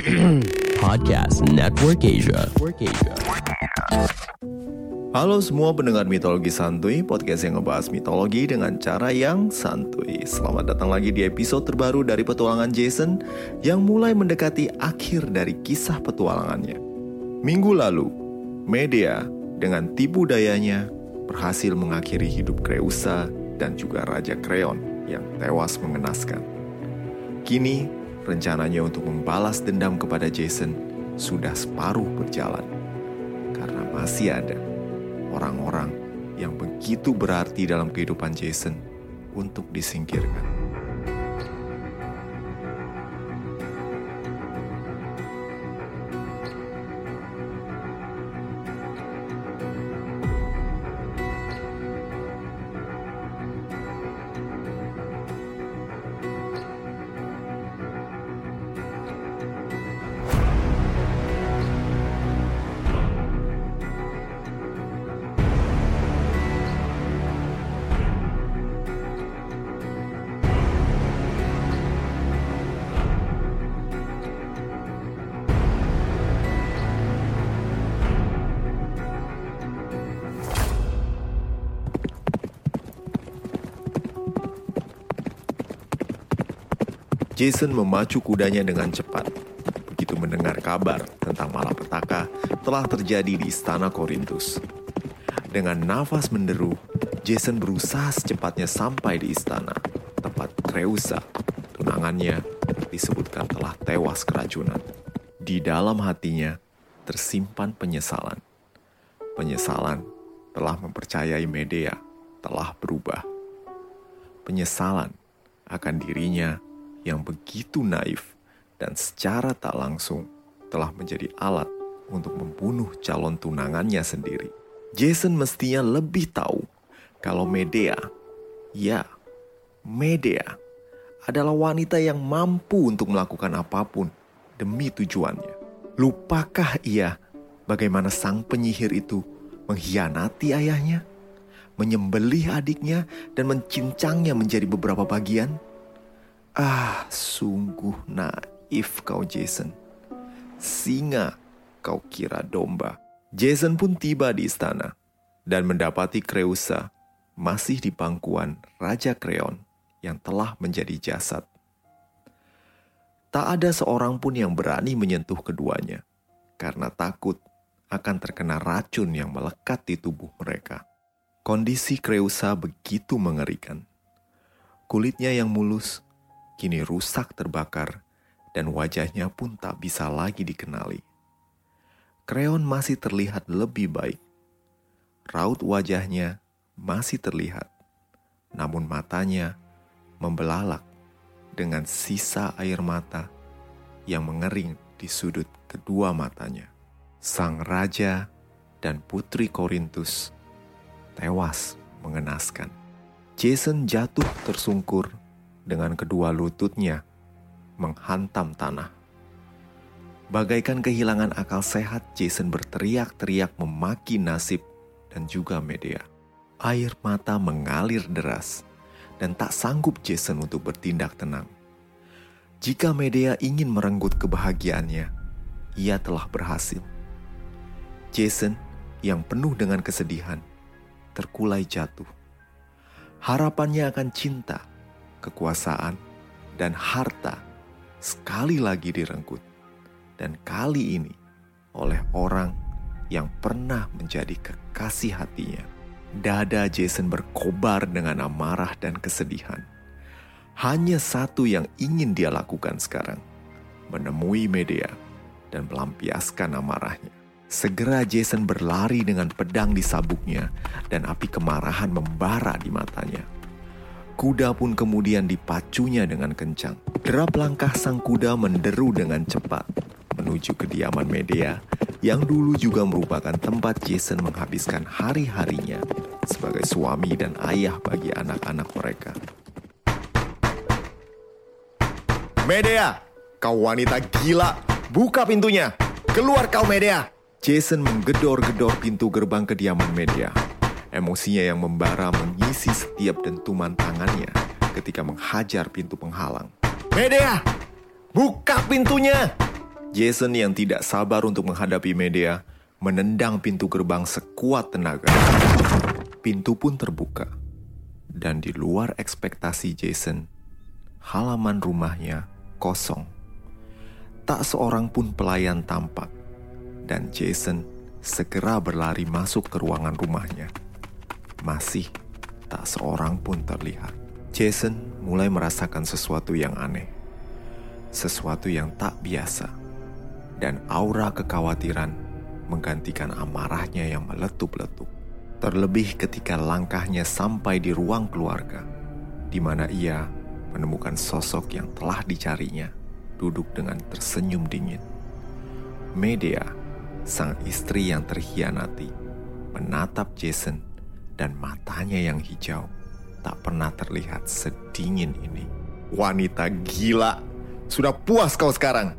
Podcast Network Asia. Halo semua pendengar mitologi santuy, podcast yang ngebahas mitologi dengan cara yang santuy. Selamat datang lagi di episode terbaru dari petualangan Jason yang mulai mendekati akhir dari kisah petualangannya. Minggu lalu, Medea dengan tipu dayanya berhasil mengakhiri hidup Creusa dan juga Raja Kreon yang tewas mengenaskan. Kini, rencananya untuk membalas dendam kepada Jason sudah separuh berjalan. Karena masih ada orang-orang yang begitu berarti dalam kehidupan Jason untuk disingkirkan. Jason memacu kudanya dengan cepat. Begitu mendengar kabar tentang malapetaka telah terjadi di istana Korintus. Dengan nafas menderu, Jason berusaha secepatnya sampai di istana, tempat Creusa, tunangannya, disebutkan telah tewas keracunan. Di dalam hatinya tersimpan penyesalan. Penyesalan telah mempercayai Medea telah berubah. Penyesalan akan dirinya yang begitu naif dan secara tak langsung telah menjadi alat untuk membunuh calon tunangannya sendiri. Jason mestinya lebih tahu kalau Medea, ya, Medea adalah wanita yang mampu untuk melakukan apa pun demi tujuannya. Lupakah ia bagaimana sang penyihir itu mengkhianati ayahnya, menyembelih adiknya, dan mencincangnya menjadi beberapa bagian? Ah, sungguh naif kau Jason. Singa kau kira domba. Jason pun tiba di istana dan mendapati Creusa masih di pangkuan Raja Kreon yang telah menjadi jasad. Tak ada seorang pun yang berani menyentuh keduanya karena takut akan terkena racun yang melekat di tubuh mereka. Kondisi Creusa begitu mengerikan. Kulitnya yang mulus kini rusak terbakar dan wajahnya pun tak bisa lagi dikenali. Kreon masih terlihat lebih baik. Raut wajahnya masih terlihat, namun matanya membelalak dengan sisa air mata yang mengering di sudut kedua matanya. Sang raja dan putri Korintus tewas mengenaskan. Jason jatuh tersungkur dengan kedua lututnya menghantam tanah. Bagaikan kehilangan akal sehat, Jason berteriak-teriak memaki nasib dan juga Medea. Air mata mengalir deras dan tak sanggup Jason untuk bertindak tenang. Jika Medea ingin merenggut kebahagiaannya, ia telah berhasil. Jason yang penuh dengan kesedihan terkulai jatuh. Harapannya akan cinta kekuasaan, dan harta sekali lagi direnggut. Dan kali ini oleh orang yang pernah menjadi kekasih hatinya. Dada Jason berkobar dengan amarah dan kesedihan. Hanya satu yang ingin dia lakukan sekarang, menemui Medea dan melampiaskan amarahnya. Segera Jason berlari dengan pedang di sabuknya dan api kemarahan membara di matanya. Kuda pun kemudian dipacunya dengan kencang. Derap langkah sang kuda menderu dengan cepat menuju kediaman Medea yang dulu juga merupakan tempat Jason menghabiskan hari-harinya sebagai suami dan ayah bagi anak-anak mereka. Medea, kau wanita gila, buka pintunya. Keluar kau Medea. Jason menggedor-gedor pintu gerbang kediaman Medea Emosinya yang membara mengisi setiap dentuman tangannya ketika menghajar pintu penghalang. Medea, buka pintunya! Jason yang tidak sabar untuk menghadapi media menendang pintu gerbang sekuat tenaga. Pintu pun terbuka. Dan di luar ekspektasi Jason, halaman rumahnya kosong. Tak seorang pun pelayan tampak. Dan Jason segera berlari masuk ke ruangan rumahnya. Masih tak seorang pun terlihat. Jason mulai merasakan sesuatu yang aneh. Sesuatu yang tak biasa. Dan aura kekhawatiran menggantikan amarahnya yang meletup-letup. Terlebih ketika langkahnya sampai di ruang keluarga, di mana ia menemukan sosok yang telah dicarinya, duduk dengan tersenyum dingin. Medea, sang istri yang terhianati, menatap Jason dan matanya yang hijau tak pernah terlihat sedingin ini. Wanita gila, sudah puas kau sekarang?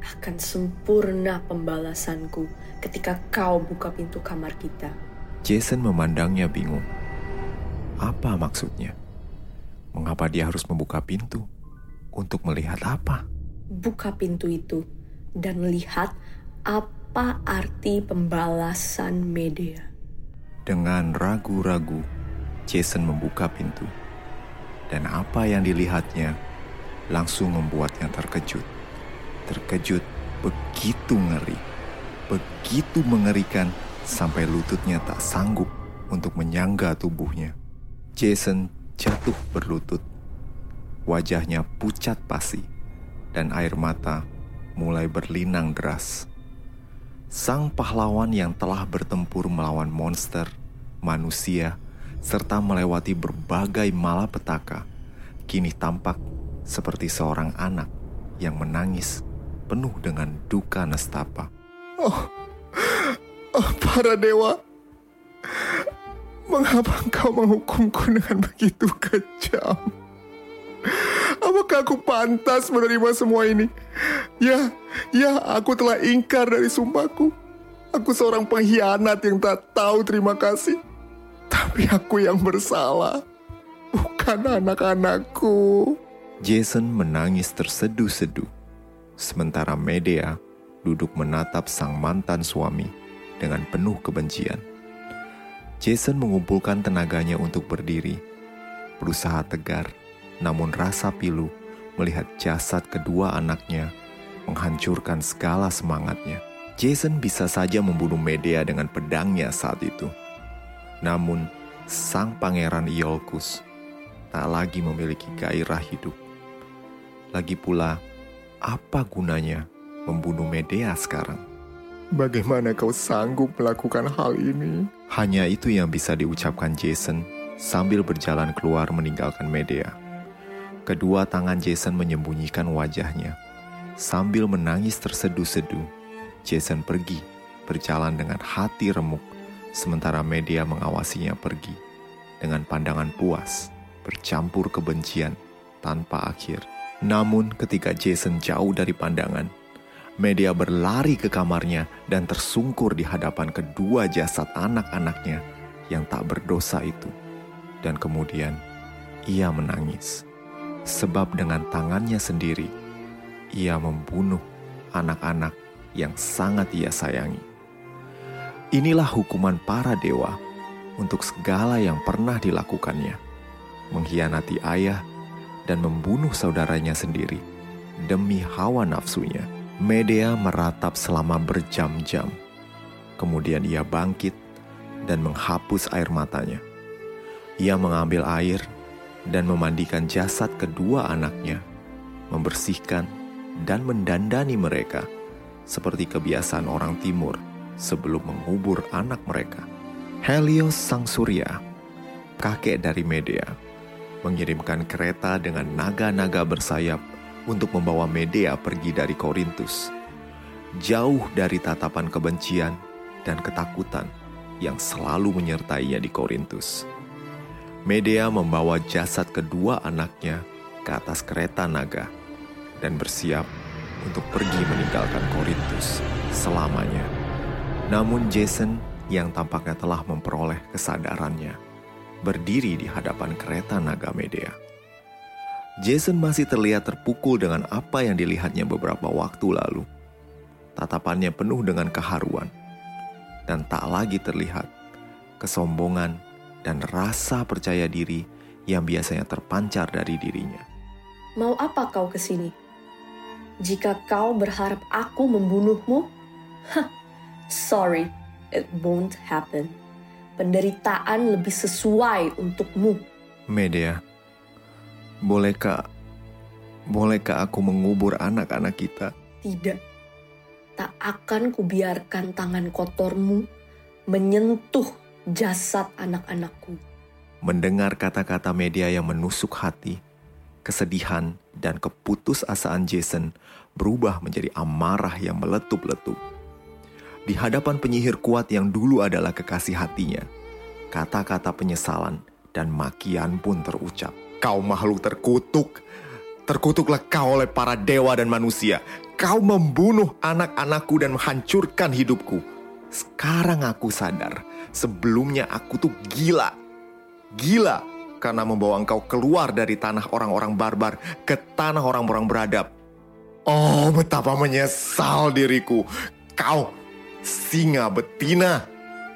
akan sempurna pembalasanku ketika kau buka pintu kamar kita. Jason memandangnya bingung. Apa maksudnya? Mengapa dia harus membuka pintu? Untuk melihat apa? Buka pintu itu dan lihat apa arti pembalasan media. Dengan ragu-ragu, Jason membuka pintu. Dan apa yang dilihatnya langsung membuatnya terkejut terkejut begitu ngeri, begitu mengerikan sampai lututnya tak sanggup untuk menyangga tubuhnya. Jason jatuh berlutut. Wajahnya pucat pasi dan air mata mulai berlinang deras. Sang pahlawan yang telah bertempur melawan monster, manusia, serta melewati berbagai malapetaka, kini tampak seperti seorang anak yang menangis penuh dengan duka nestapa. Oh, oh para dewa, mengapa engkau menghukumku dengan begitu kejam? Apakah aku pantas menerima semua ini? Ya, ya, aku telah ingkar dari sumpahku. Aku seorang pengkhianat yang tak tahu terima kasih. Tapi aku yang bersalah, bukan anak-anakku. Jason menangis terseduh-seduh sementara Medea duduk menatap sang mantan suami dengan penuh kebencian. Jason mengumpulkan tenaganya untuk berdiri, berusaha tegar, namun rasa pilu melihat jasad kedua anaknya menghancurkan segala semangatnya. Jason bisa saja membunuh Medea dengan pedangnya saat itu. Namun, sang pangeran Iolcus tak lagi memiliki gairah hidup. Lagi pula, apa gunanya membunuh Medea sekarang? Bagaimana kau sanggup melakukan hal ini? Hanya itu yang bisa diucapkan Jason sambil berjalan keluar meninggalkan Medea. Kedua tangan Jason menyembunyikan wajahnya. Sambil menangis terseduh-seduh, Jason pergi, berjalan dengan hati remuk, sementara Medea mengawasinya pergi dengan pandangan puas, bercampur kebencian tanpa akhir. Namun ketika Jason jauh dari pandangan, media berlari ke kamarnya dan tersungkur di hadapan kedua jasad anak-anaknya yang tak berdosa itu. Dan kemudian ia menangis. Sebab dengan tangannya sendiri, ia membunuh anak-anak yang sangat ia sayangi. Inilah hukuman para dewa untuk segala yang pernah dilakukannya. Mengkhianati ayah dan membunuh saudaranya sendiri demi hawa nafsunya. Medea meratap selama berjam-jam. Kemudian ia bangkit dan menghapus air matanya. Ia mengambil air dan memandikan jasad kedua anaknya, membersihkan dan mendandani mereka seperti kebiasaan orang timur sebelum mengubur anak mereka. Helios sang surya, kakek dari Medea, mengirimkan kereta dengan naga-naga bersayap untuk membawa Medea pergi dari Korintus, jauh dari tatapan kebencian dan ketakutan yang selalu menyertainya di Korintus. Medea membawa jasad kedua anaknya ke atas kereta naga dan bersiap untuk pergi meninggalkan Korintus selamanya. Namun Jason yang tampaknya telah memperoleh kesadarannya berdiri di hadapan kereta naga Medea. Jason masih terlihat terpukul dengan apa yang dilihatnya beberapa waktu lalu. Tatapannya penuh dengan keharuan, dan tak lagi terlihat kesombongan dan rasa percaya diri yang biasanya terpancar dari dirinya. Mau apa kau ke sini? Jika kau berharap aku membunuhmu, Hah, sorry, it won't happen. Penderitaan lebih sesuai untukmu. Media, bolehkah bolehkah aku mengubur anak-anak kita? Tidak, tak akan kubiarkan tangan kotormu menyentuh jasad anak-anakku. Mendengar kata-kata media yang menusuk hati, kesedihan dan keputusasaan Jason berubah menjadi amarah yang meletup-letup. Di hadapan penyihir kuat yang dulu adalah kekasih hatinya, kata-kata penyesalan dan makian pun terucap. Kau makhluk terkutuk, terkutuklah kau oleh para dewa dan manusia. Kau membunuh anak-anakku dan menghancurkan hidupku. Sekarang aku sadar, sebelumnya aku tuh gila. Gila karena membawa engkau keluar dari tanah orang-orang barbar ke tanah orang-orang beradab. Oh, betapa menyesal diriku. Kau singa betina,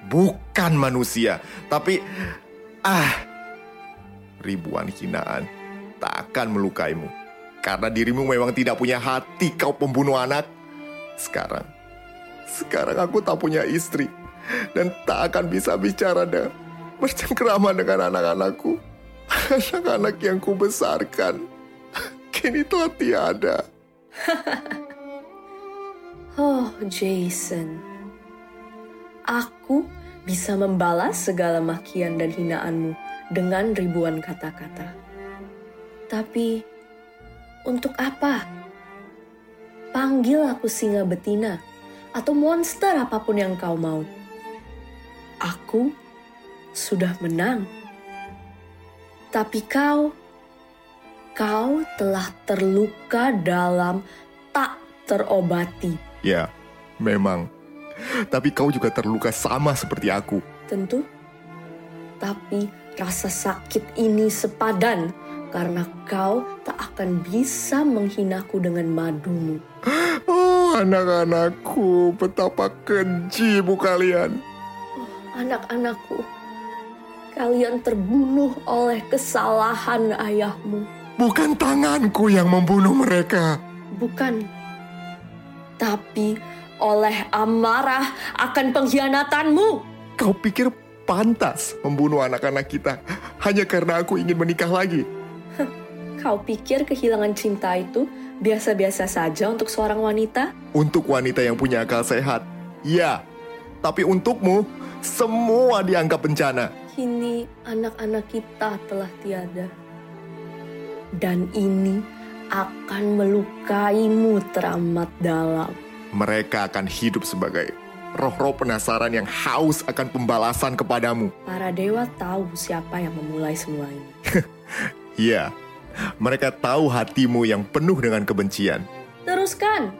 bukan manusia. Tapi, ah, ribuan hinaan tak akan melukaimu. Karena dirimu memang tidak punya hati kau pembunuh anak. Sekarang, sekarang aku tak punya istri. Dan tak akan bisa bicara dan bercengkrama dengan anak-anakku. Anak-anak yang kubesarkan. Kini telah tiada. Oh, Jason. Aku bisa membalas segala makian dan hinaanmu dengan ribuan kata-kata. Tapi, untuk apa? Panggil aku singa betina atau monster apa pun yang kau mau. Aku sudah menang. Tapi kau, kau telah terluka dalam tak terobati. Ya, memang. Tapi kau juga terluka sama seperti aku. Tentu. Tapi rasa sakit ini sepadan karena kau tak akan bisa menghinaku dengan madumu. Oh, anak-anakku, betapa keji bu kalian. Anak-anakku, kalian terbunuh oleh kesalahan ayahmu. Bukan tanganku yang membunuh mereka. Bukan. Tapi oleh amarah akan pengkhianatanmu. Kau pikir pantas membunuh anak-anak kita hanya karena aku ingin menikah lagi? Kau pikir kehilangan cinta itu biasa-biasa saja untuk seorang wanita? Untuk wanita yang punya akal sehat, ya. Tapi untukmu, semua dianggap bencana. Kini anak-anak kita telah tiada. Dan ini akan melukaimu teramat dalam. Mereka akan hidup sebagai roh-roh penasaran yang haus akan pembalasan kepadamu. Para dewa tahu siapa yang memulai semua ini. Ya, mereka tahu hatimu yang penuh dengan kebencian. Teruskan.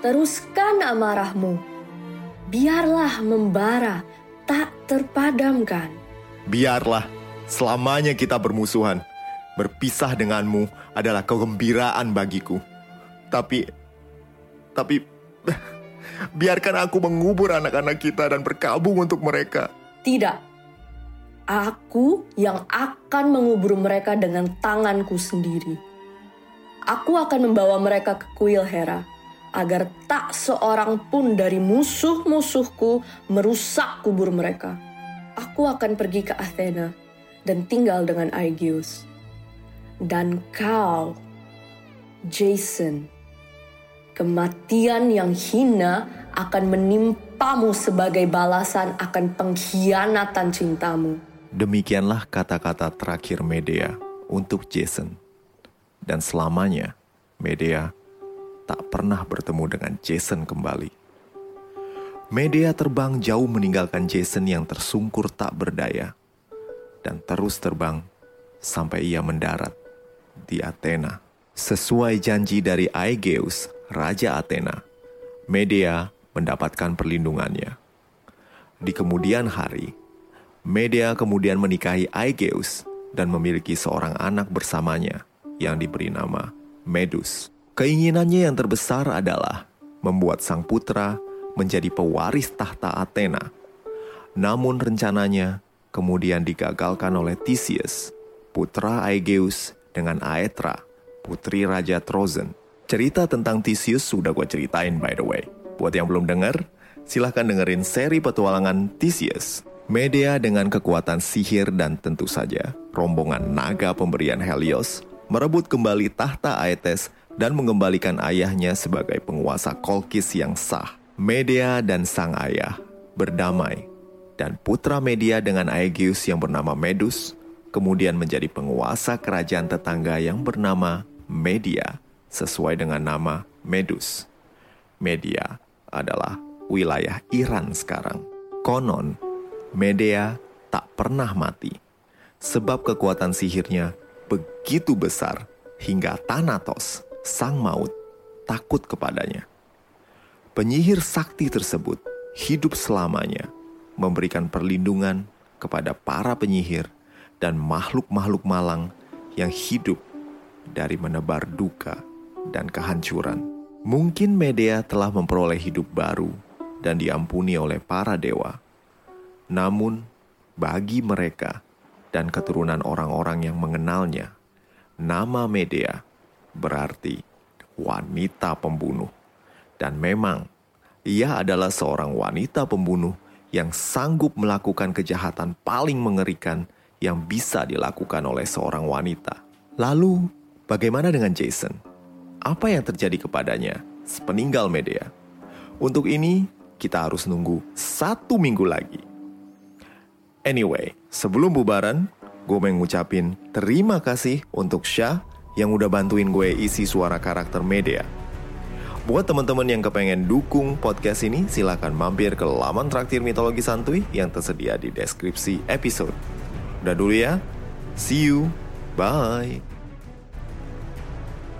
Teruskan amarahmu. Biarlah membara, tak terpadamkan. Biarlah selamanya kita bermusuhan. Berpisah denganmu adalah kegembiraan bagiku. Tapi, tapi, biarkan aku mengubur anak-anak kita dan berkabung untuk mereka. Tidak. Aku yang akan mengubur mereka dengan tanganku sendiri. Aku akan membawa mereka ke kuil Hera, agar tak seorang pun dari musuh-musuhku merusak kubur mereka. Aku akan pergi ke Athena dan tinggal dengan Aegeus. Dan kau, Jason, kematian yang hina akan menimpamu sebagai balasan akan pengkhianatan cintamu. Demikianlah kata-kata terakhir Medea untuk Jason. Dan selamanya, Medea tak pernah bertemu dengan Jason kembali. Medea terbang jauh meninggalkan Jason yang tersungkur tak berdaya. Dan terus terbang sampai ia mendarat di Athena. Sesuai janji dari Aegeus, Raja Athena, Medea mendapatkan perlindungannya. Di kemudian hari, Medea kemudian menikahi Aegeus dan memiliki seorang anak bersamanya, yang diberi nama Medus. Keinginannya yang terbesar adalah membuat sang putra menjadi pewaris tahta Athena. Namun rencananya kemudian digagalkan oleh Theseus, putra Aegeus dengan Aetra, putri Raja Trozen. Cerita tentang Theseus sudah gue ceritain by the way. Buat yang belum denger, silahkan dengerin seri petualangan Theseus. Medea dengan kekuatan sihir dan tentu saja rombongan naga pemberian Helios merebut kembali tahta Aetes dan mengembalikan ayahnya sebagai penguasa Kolkis yang sah. Medea dan sang ayah berdamai dan putra Media dengan Aegeus yang bernama Medus kemudian menjadi penguasa kerajaan tetangga yang bernama Media sesuai dengan nama Medus. Media adalah wilayah Iran sekarang. Konon, Medea tak pernah mati sebab kekuatan sihirnya begitu besar hingga Thanatos, sang maut, takut kepadanya. Penyihir sakti tersebut hidup selamanya memberikan perlindungan kepada para penyihir dan makhluk-makhluk malang yang hidup dari menebar duka dan kehancuran. Mungkin Medea telah memperoleh hidup baru dan diampuni oleh para dewa. Namun, bagi mereka dan keturunan orang-orang yang mengenalnya, nama Medea berarti wanita pembunuh. Dan memang, ia adalah seorang wanita pembunuh yang sanggup melakukan kejahatan paling mengerikan yang bisa dilakukan oleh seorang wanita. Lalu, bagaimana dengan Jason? Apa yang terjadi kepadanya sepeninggal Medea? Untuk ini, kita harus nunggu satu minggu lagi. Anyway, sebelum bubaran, gue mengucapin terima kasih untuk Syah yang udah bantuin gue isi suara karakter Medea. Buat teman-teman yang kepengen dukung podcast ini, silahkan mampir ke laman traktir mitologi santuy yang tersedia di deskripsi episode. Udah dulu ya, see you, bye.